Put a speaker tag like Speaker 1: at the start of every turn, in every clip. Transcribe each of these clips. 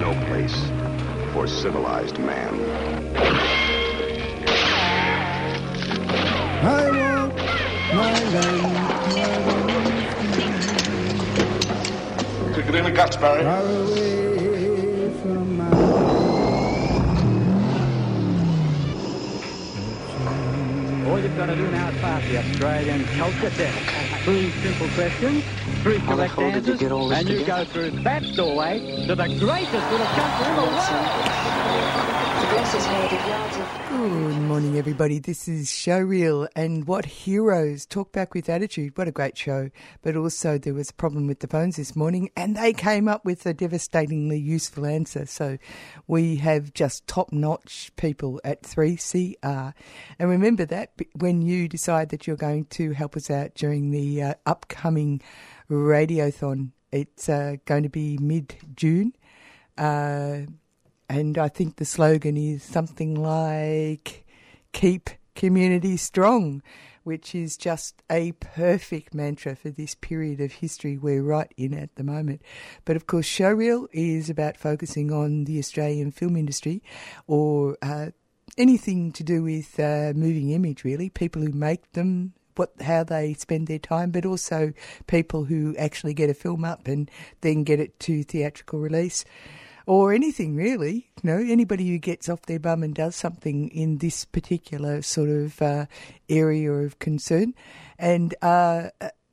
Speaker 1: no place for civilized man.
Speaker 2: I want my land
Speaker 3: Took it in the guts, Barry.
Speaker 2: far away from my
Speaker 4: All you've got to do now is pass the Australian culture test. Three simple questions, three
Speaker 5: How the
Speaker 4: correct
Speaker 5: hell you get all this
Speaker 4: and you
Speaker 5: together?
Speaker 4: go through that doorway to the greatest little country in the world.
Speaker 6: Good morning, everybody. This is Showreel and What Heroes Talk Back with Attitude. What a great show. But also, there was a problem with the phones this morning, and they came up with a devastatingly useful answer. So, we have just top notch people at 3CR. And remember that when you decide that you're going to help us out during the uh, upcoming radiothon, it's uh, going to be mid June. Uh, and I think the slogan is something like keep community strong, which is just a perfect mantra for this period of history we're right in at the moment. But of course, Showreel is about focusing on the Australian film industry or uh, anything to do with uh, moving image, really, people who make them. What, how they spend their time, but also people who actually get a film up and then get it to theatrical release or anything really. You know, anybody who gets off their bum and does something in this particular sort of uh, area of concern, and uh,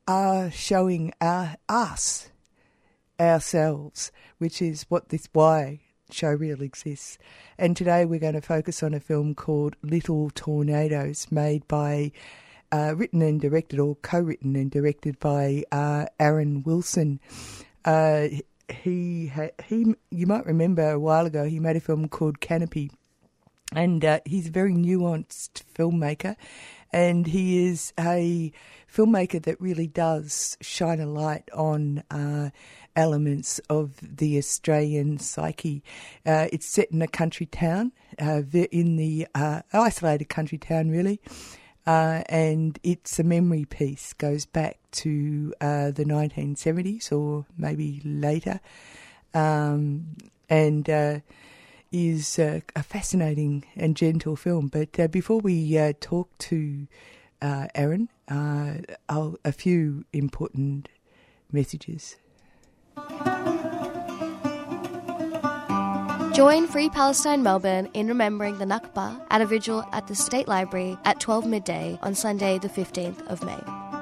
Speaker 6: are showing uh, us ourselves, which is what this why showreel exists. And today we're going to focus on a film called Little Tornadoes, made by. Uh, written and directed, or co-written and directed by uh, Aaron Wilson. Uh, he he you might remember a while ago he made a film called Canopy, and uh, he's a very nuanced filmmaker, and he is a filmmaker that really does shine a light on uh, elements of the Australian psyche. Uh, it's set in a country town, uh, in the uh, isolated country town, really. Uh, and it's a memory piece, goes back to uh, the 1970s or maybe later, um, and uh, is uh, a fascinating and gentle film. But uh, before we uh, talk to Aaron, a few important messages.
Speaker 7: Join Free Palestine Melbourne in remembering the Nakba at a vigil at the State Library at 12 midday on Sunday, the 15th of May.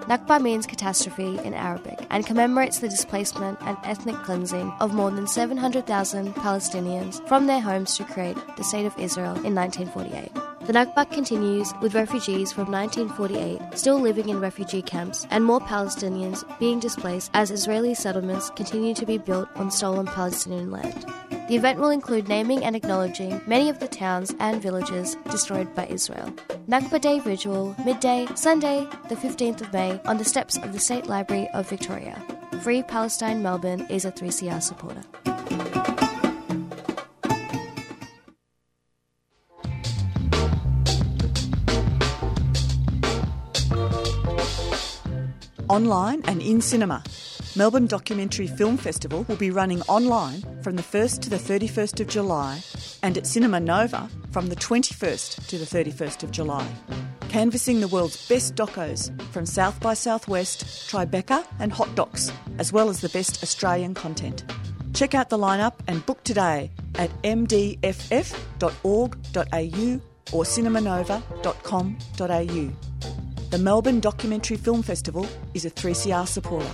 Speaker 7: Nakba means catastrophe in Arabic and commemorates the displacement and ethnic cleansing of more than 700,000 Palestinians from their homes to create the State of Israel in 1948. The Nakba continues with refugees from 1948 still living in refugee camps and more Palestinians being displaced as Israeli settlements continue to be built on stolen Palestinian land. The event will include naming and acknowledging many of the towns and villages destroyed by Israel. Nakba Day Vigil, midday, Sunday, the 15th of May, on the steps of the State Library of Victoria. Free Palestine Melbourne is a 3CR supporter.
Speaker 8: Online and in cinema. Melbourne Documentary Film Festival will be running online from the 1st to the 31st of July and at Cinema Nova from the 21st to the 31st of July. Canvassing the world's best docos from South by Southwest, Tribeca and Hot Docs, as well as the best Australian content. Check out the lineup and book today at mdff.org.au or cinemanova.com.au. The Melbourne Documentary Film Festival is a 3CR supporter.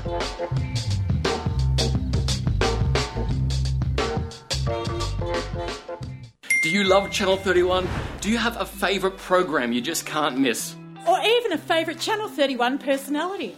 Speaker 9: Do you love Channel 31? Do you have a favourite program you just can't miss?
Speaker 10: Or even a favourite Channel 31 personality.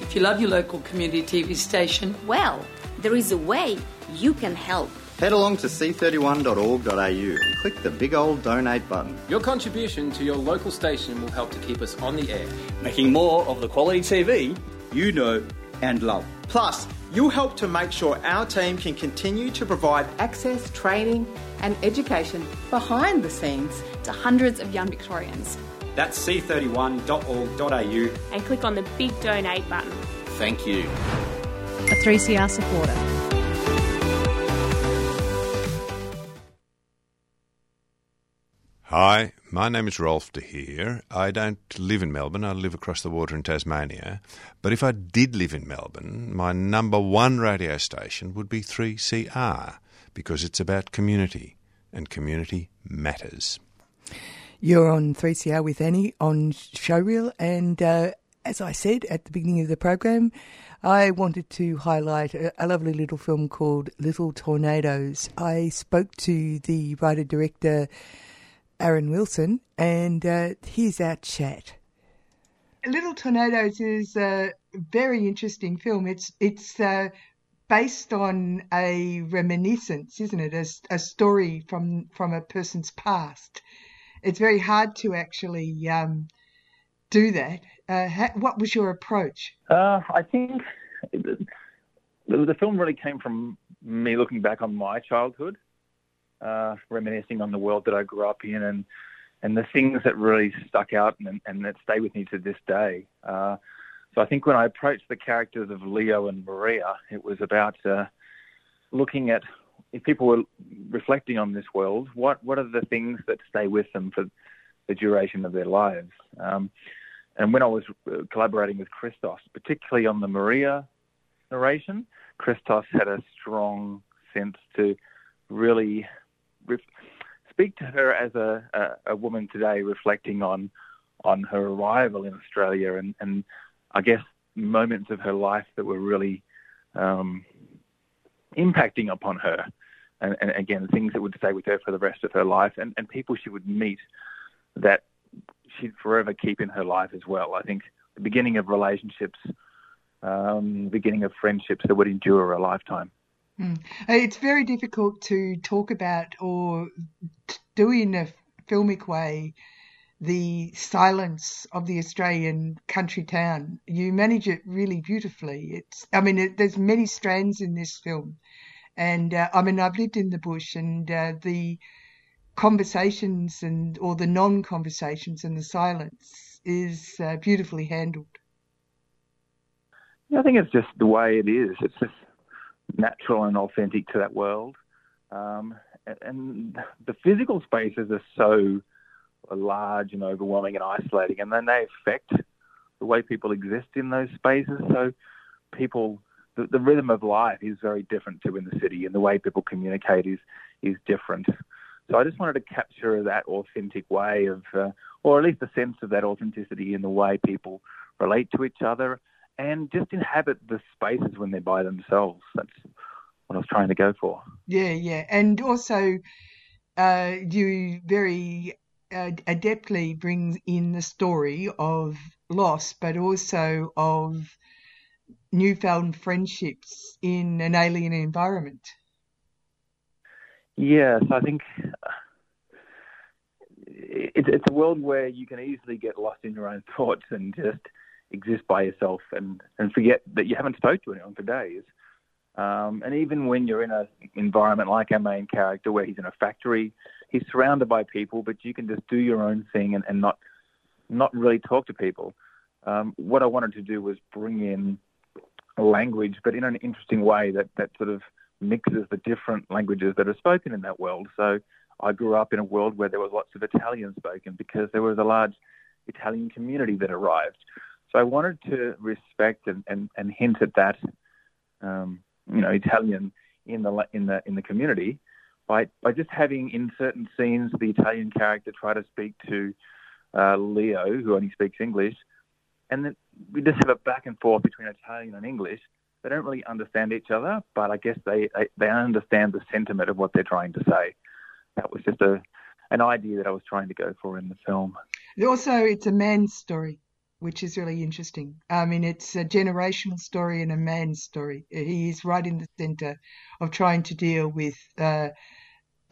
Speaker 11: If you love your local community TV station,
Speaker 12: Well, there is a way you can help.
Speaker 5: Head along to c31.org.au and click the big old donate button.
Speaker 9: Your contribution to your local station will help to keep us on the air.
Speaker 11: Making more of the quality TV you know and love.
Speaker 12: Plus, you'll help to make sure our team can continue to provide
Speaker 13: access, training, and education behind the scenes
Speaker 14: to hundreds of young Victorians.
Speaker 11: That's c31.org.au
Speaker 14: and click on the big donate button.
Speaker 11: Thank you.
Speaker 15: A 3CR supporter.
Speaker 16: Hi, my name is Rolf de Heer. I don't live in Melbourne, I live across the water in Tasmania. But if I did live in Melbourne, my number one radio station would be 3CR because it's about community and community matters.
Speaker 6: You're on 3CR with Annie on Showreel, and uh, as I said at the beginning of the program, I wanted to highlight a, a, lovely little film called Little Tornadoes. I spoke to the writer director Aaron Wilson, and uh, here's our chat. Little Tornadoes is a very interesting film. It's it's uh, based on a reminiscence, isn't it? A, a, story from from a person's past. It's very hard to actually um, do that. Uh, ha- what was your approach?
Speaker 17: Uh, I think the, the film really came from me looking back on my childhood uh, reminiscing on the world that I grew up in and and the things that really stuck out and, and that stay with me to this day. Uh, so I think when I approached the characters of Leo and Maria, it was about uh, looking at if people were reflecting on this world, what what are the things that stay with them for the duration of their lives? Um, and when I was uh, collaborating with Christos, particularly on the Maria narration, Christos had a strong sense to really speak to her as a, a, a, woman today reflecting on on her arrival in Australia and, and I guess moments of her life that were really um, impacting upon her. And, and, again, things that would stay with her for the rest of her life and, and people she would meet that she'd forever keep in her life as well. I think the beginning of relationships, um, beginning of friendships that would endure a lifetime.
Speaker 6: Mm. It's very difficult to talk about or do in a filmic way the silence of the Australian country town. You manage it really beautifully. It's, I mean, it, there's many strands in this film, and uh, I mean, I've lived in the bush, and uh, the conversations and or the non-conversations and the silence is uh, beautifully handled.
Speaker 17: Yeah, I think it's just the way it is. It's just natural and authentic to that world. Um, and the physical spaces are so large and overwhelming and isolating, and then they affect the way people exist in those spaces. So people, the, the rhythm of life is very different to in the city, and the way people communicate is is different. So I just wanted to capture that authentic way of, uh, or at least a sense of that authenticity in the way people relate to each other and just inhabit the spaces when they're by themselves. That's what I was trying to go for.
Speaker 6: Yeah, yeah, and also uh, you very uh, adeptly bring in the story of loss, but also of newfound friendships in an alien environment.
Speaker 17: Yes, I think it's, it's a world where you can easily get lost in your own thoughts and just exist by yourself and, and forget that you haven't spoke to anyone for days. Um, and even when you're in an environment like our main character, where he's in a factory, he's surrounded by people, but you can just do your own thing and, and not not really talk to people. Um, what I wanted to do was bring in language, but in an interesting way that, that sort of mixes the different languages that are spoken in that world. So I grew up in a world where there was lots of Italian spoken because there was a large Italian community that arrived. So I wanted to respect and, and, and hint at that, um, you know, Italian in the in the in the community by by just having in certain scenes the Italian character try to speak to uh, Leo, who only speaks English, and then we just have a back and forth between Italian and English. They don't really understand each other, but I guess they they, they understand the sentiment of what they're trying to say. That was just a an idea that I was trying to go for in the film.
Speaker 6: Also, it's a man's story. Which is really interesting. I mean, it's a generational story and a man's story. He is right in the center of trying to deal with uh,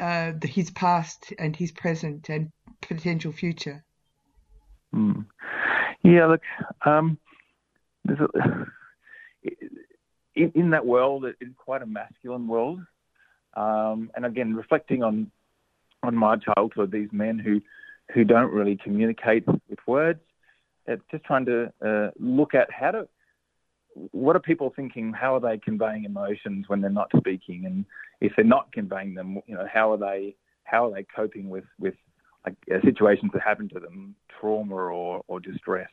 Speaker 6: uh, his past and his present and potential future.
Speaker 17: Mm. Yeah, look, um, a, in, in, that world, it's quite a masculine world. Um, and again, reflecting on on my childhood, these men who who don't really communicate with words, it's just trying to uh, look at how to what are people thinking? How are they conveying emotions when they're not speaking? And if they're not conveying them, you know, how are they how are they coping with with like, uh, situations that happen to them, trauma or or distress?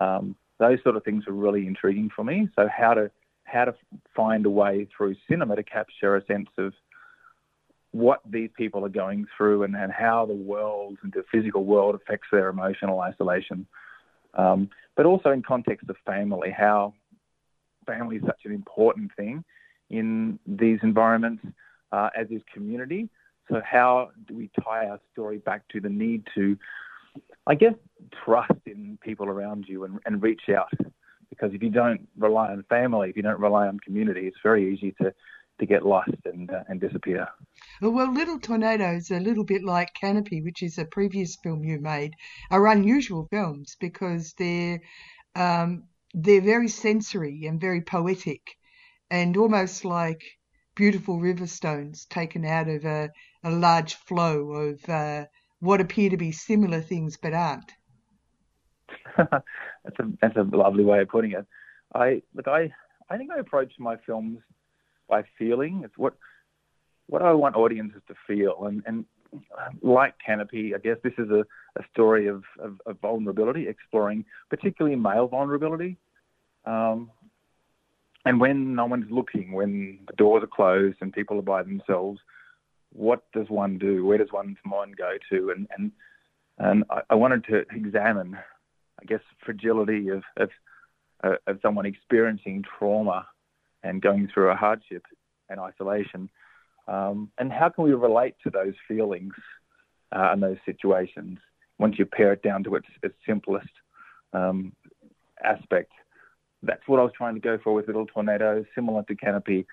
Speaker 17: Um, those sort of things are really intriguing for me. So how to how to find a way through cinema to capture a sense of what these people are going through and, and how the world and the physical world affects their emotional isolation. Um, but also in context of family, how family is such an important thing in these environments, uh, as is community. So how do we tie our story back to the need to, I guess, trust in people around you and, and reach out? Because if you don't rely on family, if you don't rely on community, it's very easy to to get lost and uh, and disappear.
Speaker 6: Well, Little Tornadoes, a little bit like Canopy, which is a previous film you made, are unusual films because they're um, they're very sensory and very poetic, and almost like beautiful river stones taken out of a, a large flow of uh, what appear to be similar things but aren't.
Speaker 17: that's a that's a lovely way of putting it. I look, I I think I approach my films by feeling. It's what what I want audiences to feel. And, and like Canopy, I guess this is a, a story of, of, of vulnerability, exploring particularly male vulnerability. Um, and when no one's looking, when the doors are closed and people are by themselves, what does one do? Where does one's mind go to? And and and I, I wanted to examine, I guess, fragility of of, uh, of someone experiencing trauma and going through a hardship and isolation. Um, and how can we relate to those feelings uh, and those situations once you pare it down to its, its simplest um, aspect? That's what I was trying to go for with Little Tornadoes, similar to Canopy.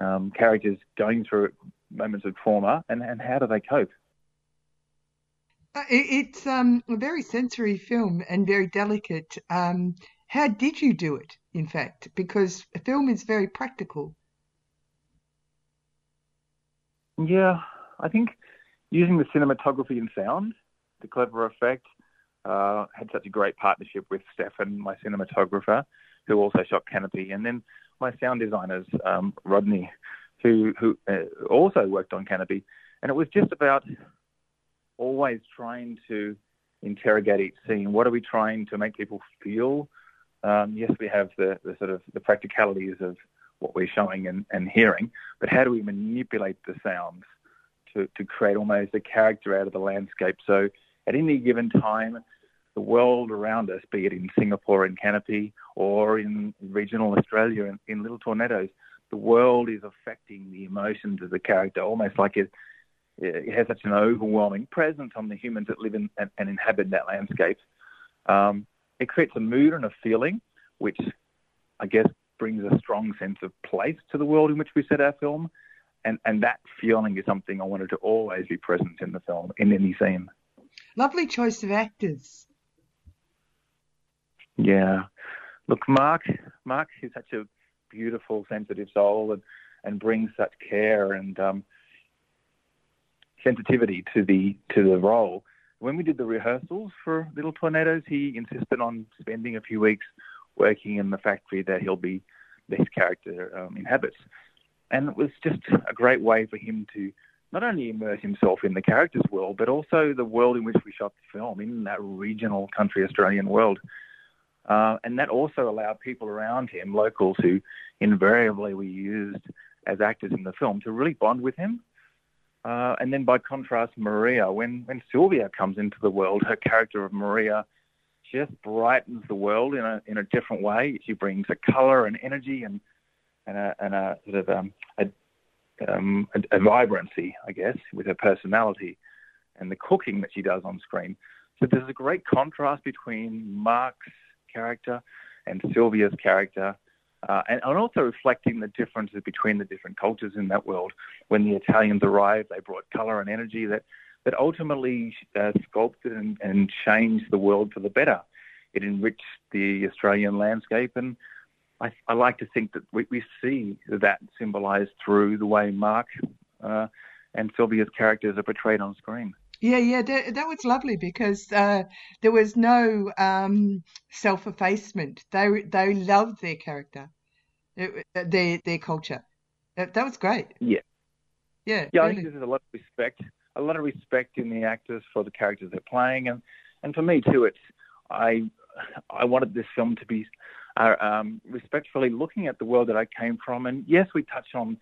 Speaker 17: Um, characters going through moments of trauma and, and how do they cope?
Speaker 6: Uh, it's um, a very sensory film and very delicate. Um, how did you do it, in fact? Because film is very practical.
Speaker 17: Yeah, I think using the cinematography and sound, the clever effect, uh, had such a great partnership with Stefan, my cinematographer, who also shot Canopy, and then my sound designers, um, Rodney, who who uh, also worked on Canopy, and it was just about always trying to interrogate each scene. What are we trying to make people feel? Um, yes, we have the, the sort of the practicalities of what we're showing and, and hearing, but how do we manipulate the sounds to, to create almost a character out of the landscape? So at any given time, the world around us, be it in Singapore in Canopy or in regional Australia in, in Little Tornadoes, the world is affecting the emotions of the character, almost like it, it has such an overwhelming presence on the humans that live in and, and inhabit that landscape. Um, it creates a mood and a feeling, which I guess brings a strong sense of place to the world in which we set our film. And, and that feeling is something I wanted to always be present in the film, in any scene.
Speaker 6: Lovely choice of actors.
Speaker 17: Yeah. Look, Mark, Mark is such a beautiful, sensitive soul and, and brings such care and um, sensitivity to the to the role when we did the rehearsals for Little Tornadoes, he insisted on spending a few weeks working in the factory that he'll be this character um, inhabits, and it was just a great way for him to not only immerse himself in the character's world, but also the world in which we shot the film in that regional country Australian world. Uh, and that also allowed people around him, locals who invariably we used as actors in the film, to really bond with him uh, and then by contrast, Maria, when, when Sylvia comes into the world, her character of Maria just brightens the world in a, in a different way. She brings a color and energy and, and, a, and a sort of um, a, um, a, a vibrancy, I guess, with her personality and the cooking that she does on screen. So there's a great contrast between Mark's character and Sylvia's character, uh, and, and, also reflecting the differences between the different cultures in that world. When the Italians arrived, they brought colour and energy that, that ultimately uh, sculpted and, and changed the world for the better. It enriched the Australian landscape, and I, I like to think that we, we see that symbolised through the way Mark uh, and Sylvia's characters are portrayed on screen.
Speaker 6: Yeah, yeah, that, that was lovely because uh, there was no um, self-effacement. They they loved their character, it, their their culture. That, that was great.
Speaker 17: Yeah,
Speaker 6: yeah,
Speaker 17: yeah.
Speaker 6: Really.
Speaker 17: I think there's a lot of respect, a lot of respect in the actors for the characters they're playing, and and for me too. It's I I wanted this film to be uh, um, respectfully looking at the world that I came from, and yes, we touch on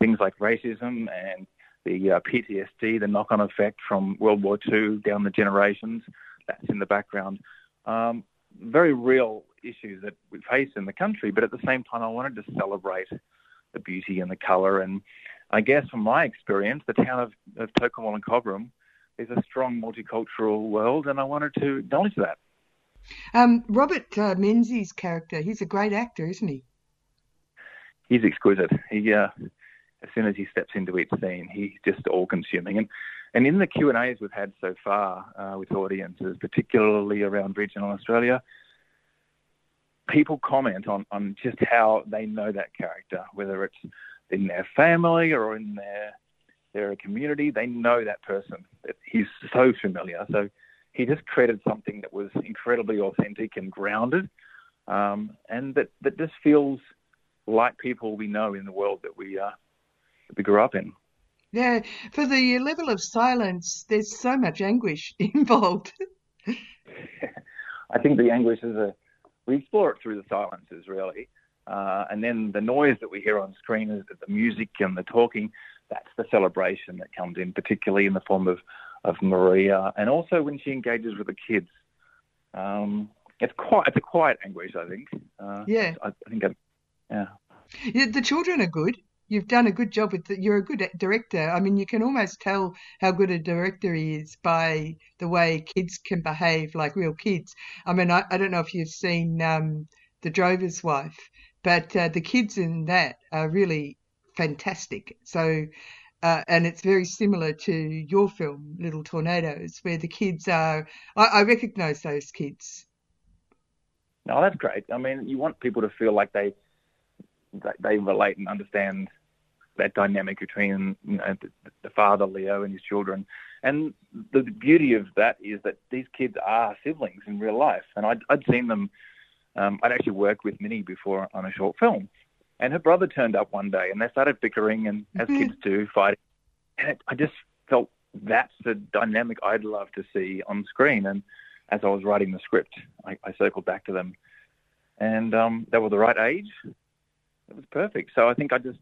Speaker 17: things like racism and the uh, PTSD, the knock-on effect from World War II down the generations. That's in the background. Um, very real issues that we face in the country, but at the same time, I wanted to celebrate the beauty and the colour. And I guess from my experience, the town of, of Tocumwal and Cobram is a strong multicultural world, and I wanted to acknowledge that.
Speaker 6: Um, Robert uh, Menzies' character, he's a great actor, isn't he?
Speaker 17: He's exquisite. He uh, as soon as he steps into each scene, he's just all-consuming. And and in the Q and A's we've had so far uh, with audiences, particularly around regional Australia, people comment on on just how they know that character, whether it's in their family or in their their community, they know that person. He's so familiar. So he just created something that was incredibly authentic and grounded, um, and that that just feels like people we know in the world that we uh, that we grew up in.
Speaker 6: Yeah, for the level of silence, there's so much anguish involved.
Speaker 17: I think the anguish is a we explore it through the silences really, uh, and then the noise that we hear on screen is the music and the talking. That's the celebration that comes in, particularly in the form of of Maria, and also when she engages with the kids. Um, it's quite it's a quiet anguish, I think. Uh,
Speaker 6: yeah,
Speaker 17: I, I think. I, yeah.
Speaker 6: Yeah, the children are good you've done a good job with the, you're a good director. I mean, you can almost tell how good a director he is by the way kids can behave like real kids. I mean, I, I don't know if you've seen um, The Drover's Wife, but uh, the kids in that are really fantastic. So, uh, and it's very similar to your film, Little Tornadoes, where the kids are. I, I recognise those kids.
Speaker 17: No, that's great. I mean, you want people to feel like they they relate and understand that dynamic between you know, the, the, father Leo and his children. And the, beauty of that is that these kids are siblings in real life. And I'd, I'd seen them. Um, I'd actually worked with Minnie before on a short film, and her brother turned up one day, and they started bickering, and as mm-hmm. kids do, fighting. And it, I just felt that's the dynamic I'd love to see on screen. And as I was writing the script, I, I circled back to them, and um, they were the right age it was perfect. So I think I just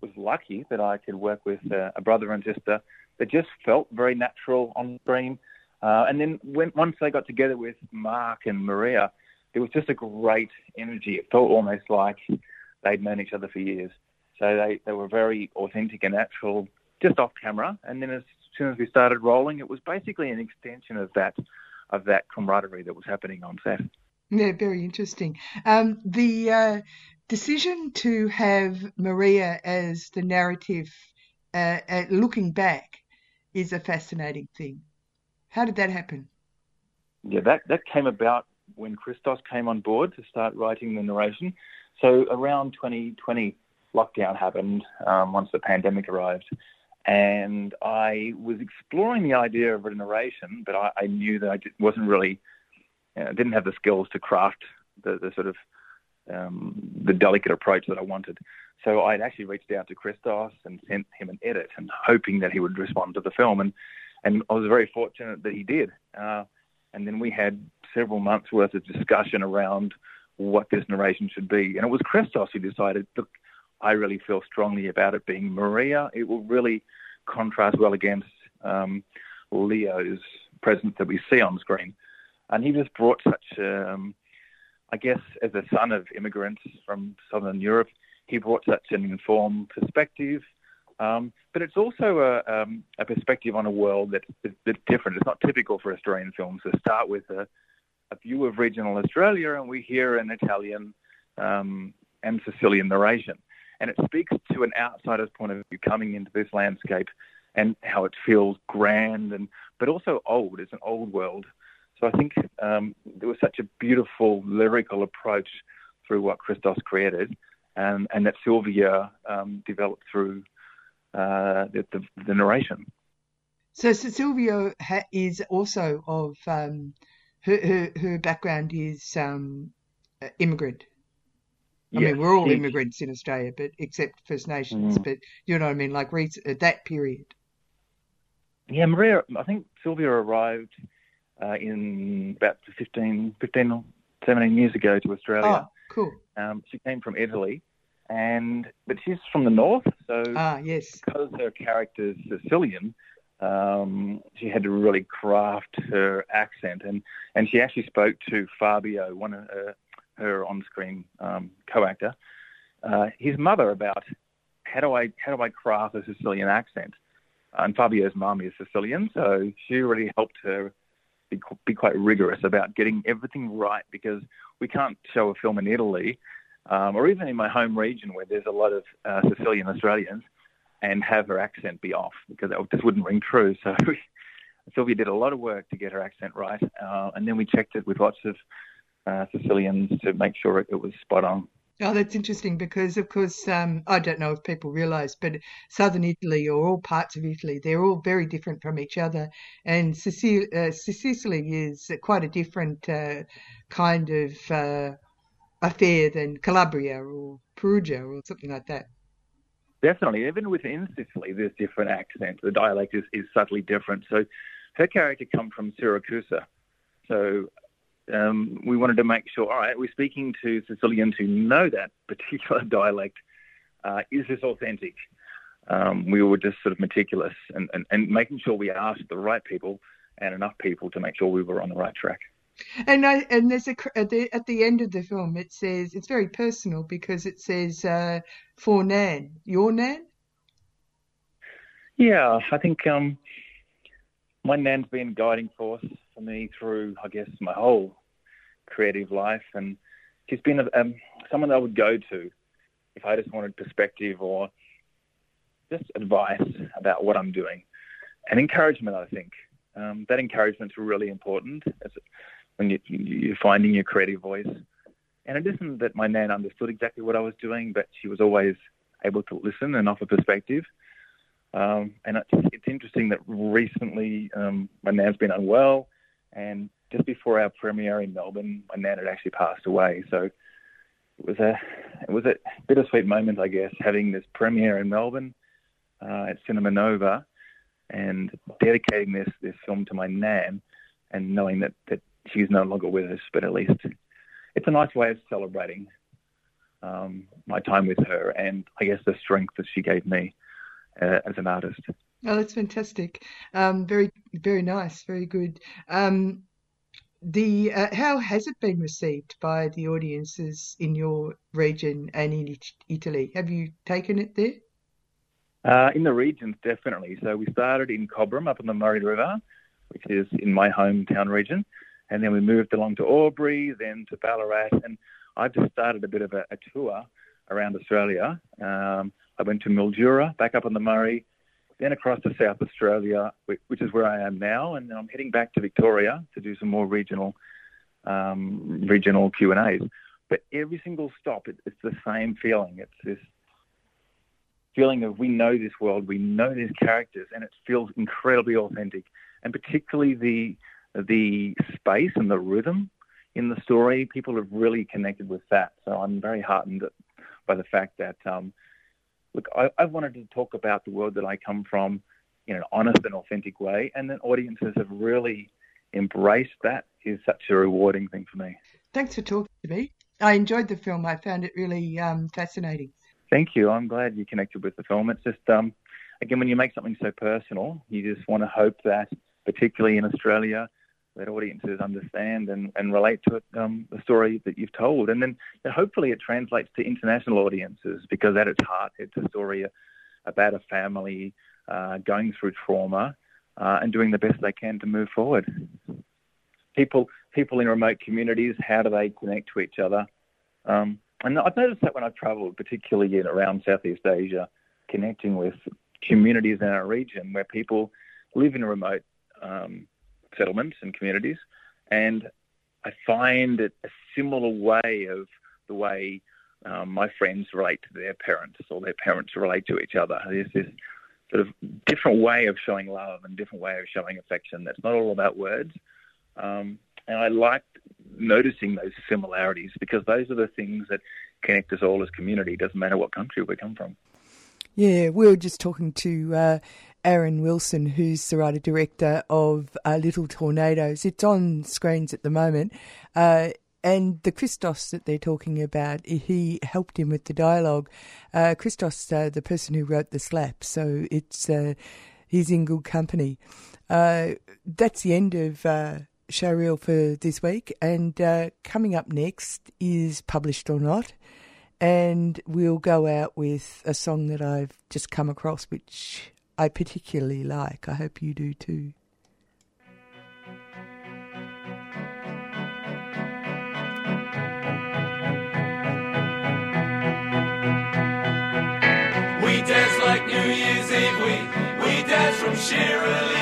Speaker 17: was lucky that I could work with uh, a brother and sister that just felt very natural on screen. Uh, and then when, once they got together with Mark and Maria, it was just a great energy. It felt almost like they'd known each other for years. So they, they were very authentic and natural just off camera. And then as soon as we started rolling, it was basically an extension of that of that camaraderie that was happening on set.
Speaker 6: Yeah, very interesting. Um, the uh, decision to have Maria as the narrative, uh, uh, looking back, is a fascinating thing. How did that happen?
Speaker 17: Yeah, that, that came about when Christos came on board to start writing the narration. So around 2020, lockdown happened um, once the pandemic arrived. And I was exploring the idea of a narration, but I, I knew that I wasn't really, you know, didn't have the skills to craft the, the sort of um, the delicate approach that I wanted. So I'd actually reached out to Christos and sent him an edit and hoping that he would respond to the film. And, and I was very fortunate that he did. Uh, and then we had several months worth of discussion around what this narration should be. And it was Christos who decided, look, I really feel strongly about it being Maria. It will really contrast well against um, Leo's presence that we see on screen. And he just brought such um, I guess as a son of immigrants from Southern Europe, he brought such an informed perspective, Um, but it's also a, um, a perspective on a world that's, that's different. It's not typical for Australian films to start with a, a view of regional Australia, and we hear an Italian um, and Sicilian narration. And it speaks to an outsider's point of view coming into this landscape and how it feels grand and but also old. It's an old world. So I think um, there was such a beautiful lyrical approach through what Christos created, and, and that Sylvia um, developed through uh, the, the, the, narration.
Speaker 6: So so Sylvia ha- is also of um, her, her, her background is um, immigrant. I yes, mean, we're all immigrants in Australia, but except First Nations. Mm. But you know what I mean, like at that period.
Speaker 17: Yeah, Maria. I think Sylvia arrived uh, in about 15, 15 17 years ago to Australia.
Speaker 6: Oh, cool.
Speaker 17: Um, she came from Italy, and but she's from the north, so
Speaker 6: ah, yes.
Speaker 17: because her character's Sicilian, um, she had to really craft her accent, and and she actually spoke to Fabio, one of her, her on-screen um, co-actor, uh, his mother about how do I how do I craft a Sicilian accent, and Fabio's mum is Sicilian, so she really helped her be, be quite rigorous about getting everything right because we can't show a film in Italy um, or even in my home region where there's a lot of uh, Sicilian Australians and have her accent be off because that just wouldn't ring true. So Sylvia did a lot of work to get her accent right, uh, and then we checked it with lots of uh, Sicilians to make sure it, it was spot on.
Speaker 6: Oh, that's interesting because, of course, um, I don't know if people realise, but southern Italy or all parts of Italy, they're all very different from each other. And Sicily, uh, Sicily is quite a different uh, kind of uh, affair than Calabria or Perugia or something like that.
Speaker 17: Definitely. Even within Sicily, there's different accents. The dialect is, is subtly different. So her character comes from Syracuse. So um, we wanted to make sure, all right, we're speaking to Sicilians who know that particular dialect. Uh, is this authentic? Um, we were just sort of meticulous and, and, and making sure we asked the right people and enough people to make sure we were on the right track.
Speaker 6: And I, and there's a at the, at the end of the film it says it's very personal because it says uh, for Nan, your Nan.
Speaker 17: Yeah, I think um, my Nan's been a guiding force for me through, I guess, my whole creative life, and she's been um, someone that I would go to if I just wanted perspective or just advice about what I'm doing and encouragement. I think um, that encouragement's really important when you, you're finding your creative voice. And it isn't that my nan understood exactly what I was doing, but she was always able to listen and offer perspective. Um, and it's, it's, interesting that recently um, my nan's been unwell, and just before our premiere in Melbourne, my nan had actually passed away. So it was a it was a bittersweet moment, I guess, having this premiere in Melbourne uh, at Cinema Nova, and dedicating this this film to my nan, and knowing that that she's no longer with us, but at least it's a nice way of celebrating um, my time with her, and I guess the strength that she gave me uh, as an artist.
Speaker 6: Oh, that's fantastic. Um, very, very nice. Very good. Um, the uh, how has it been received by the audiences in your region and in Italy? Have you taken it there?
Speaker 17: Uh, in the regions, definitely. So we started in Cobram up on the Murray River, which is in my hometown region, and then we moved along to Albury, then to Ballarat, and I just started a bit of a, a tour around Australia. Um, I went to Mildura, back up on the Murray, then across to South Australia, which is where I am now, and I'm heading back to Victoria to do some more regional um, regional Q and A's. But every single stop, it, it's the same feeling. It's this feeling of we know this world, we know these characters, and it feels incredibly authentic. And particularly the the space and the rhythm in the story, people have really connected with that. So I'm very heartened by the fact that um, look, I, I wanted to talk about the world that I come from in an honest and authentic way, and then audiences have really embraced that. Is such a rewarding thing for me.
Speaker 6: Thanks for talking to me. I enjoyed the film. I found it really um, fascinating.
Speaker 17: Thank you. I'm glad you connected with the film. It's just, um, again, when you make something so personal, you just want to hope that, particularly in Australia, that audiences understand and, and relate to it, um, the story that you've told. And then hopefully it translates to international audiences because at its heart, it's a story about a family uh, going through trauma uh, and doing the best they can to move forward. People, people in remote communities, how do they connect to each other? Um, and I've noticed that when I've travelled, particularly in, around Southeast Asia, connecting with communities in our region where people live in remote um, settlements and communities, and I find it a similar way of the way um, my friends relate to their parents or their parents relate to each other. There's this sort of different way of showing love and different way of showing affection that's not all about words. Um, and I like noticing those similarities because those are the things that connect us all as community. Doesn't matter what country we come from.
Speaker 6: Yeah, we were just talking to uh, Aaron Wilson, who's the writer director of uh, Little Tornadoes. It's on screens at the moment. Uh, and the Christos that they're talking about, he helped him with the dialogue. Uh, Christos, uh, the person who wrote the slap, so it's uh, he's in good company. Uh, that's the end of uh, Showreel for this week, and uh, coming up next is Published or Not, and we'll go out with a song that I've just come across, which I particularly like. I hope you do too.
Speaker 18: We dance like New Year's Eve. We we dance from sheer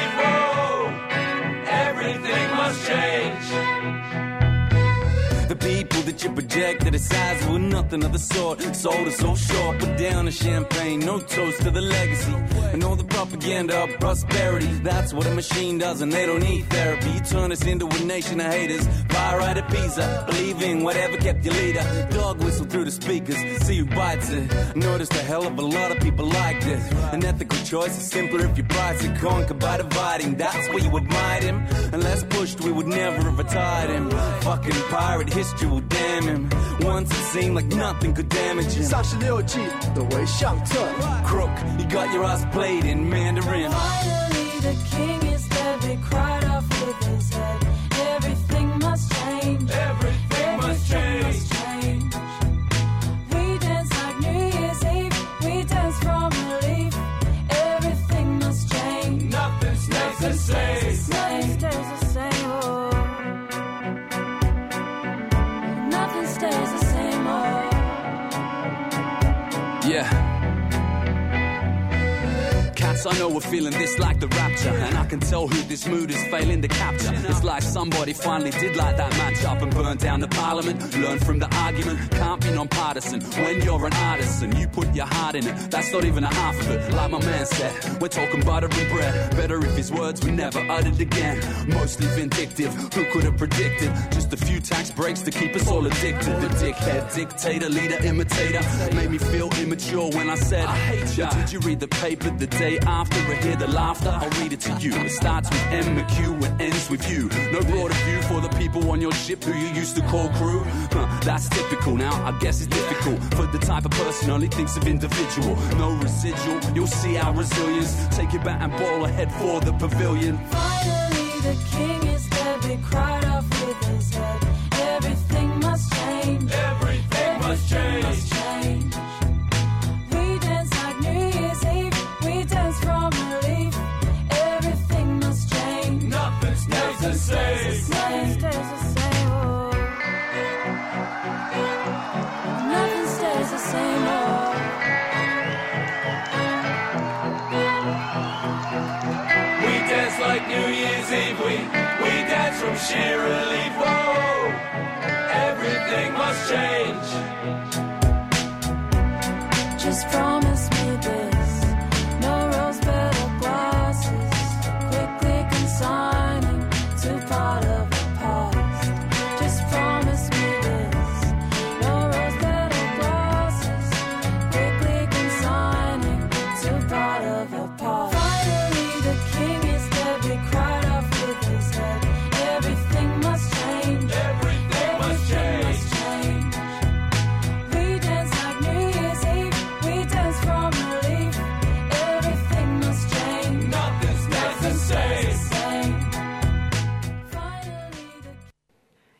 Speaker 19: that you project to the size were nothing of the sort. Sold so short, put down the champagne, no toast to the legacy. And all the propaganda of prosperity. That's what a machine does, and they don't need therapy. You turn us into a nation of haters. Fire right at Pisa, believing whatever kept your leader. Dog whistle through the speakers, see who bites it. Notice the hell of a lot of people like this. An ethical choice is simpler if you price it conquered by dividing. That's where you admired him. Unless pushed, we would never have retired him. Fucking pirate history will damn him. Once it seemed like nothing could damage him.
Speaker 20: 三十六计，的为上策。
Speaker 19: Crook, you got your ass played in Mandarin. This mood is failing to capture. It's like somebody finally did light that match up and burn down the parliament. Learn from the argument, can't be non-partisan. When you're an artist and you put your heart in it, that's not even a half of it. Like my man said, we're talking butter and bread. Better if his words were never uttered again. Mostly vindictive, who could have predicted? Just a few tax breaks to keep us all addicted. The dickhead, dictator, leader, imitator. Made me feel immature when I said, I hate ya. Did you read the paper the day after I hear the laughter? I'll read it to you. It starts with M McHugh and ends with you. No broader view for the people on your ship who you used to call crew. Huh, that's typical now. I guess it's difficult for the type of person only thinks of individual. No residual. You'll see our resilience. Take your bat and ball ahead for the pavilion.
Speaker 21: Finally, the king is dead. They cried off with his head. Everything must change.
Speaker 18: Everything must change.
Speaker 21: change.
Speaker 18: Sheer relief. Whoa, everything must change.
Speaker 21: Just promise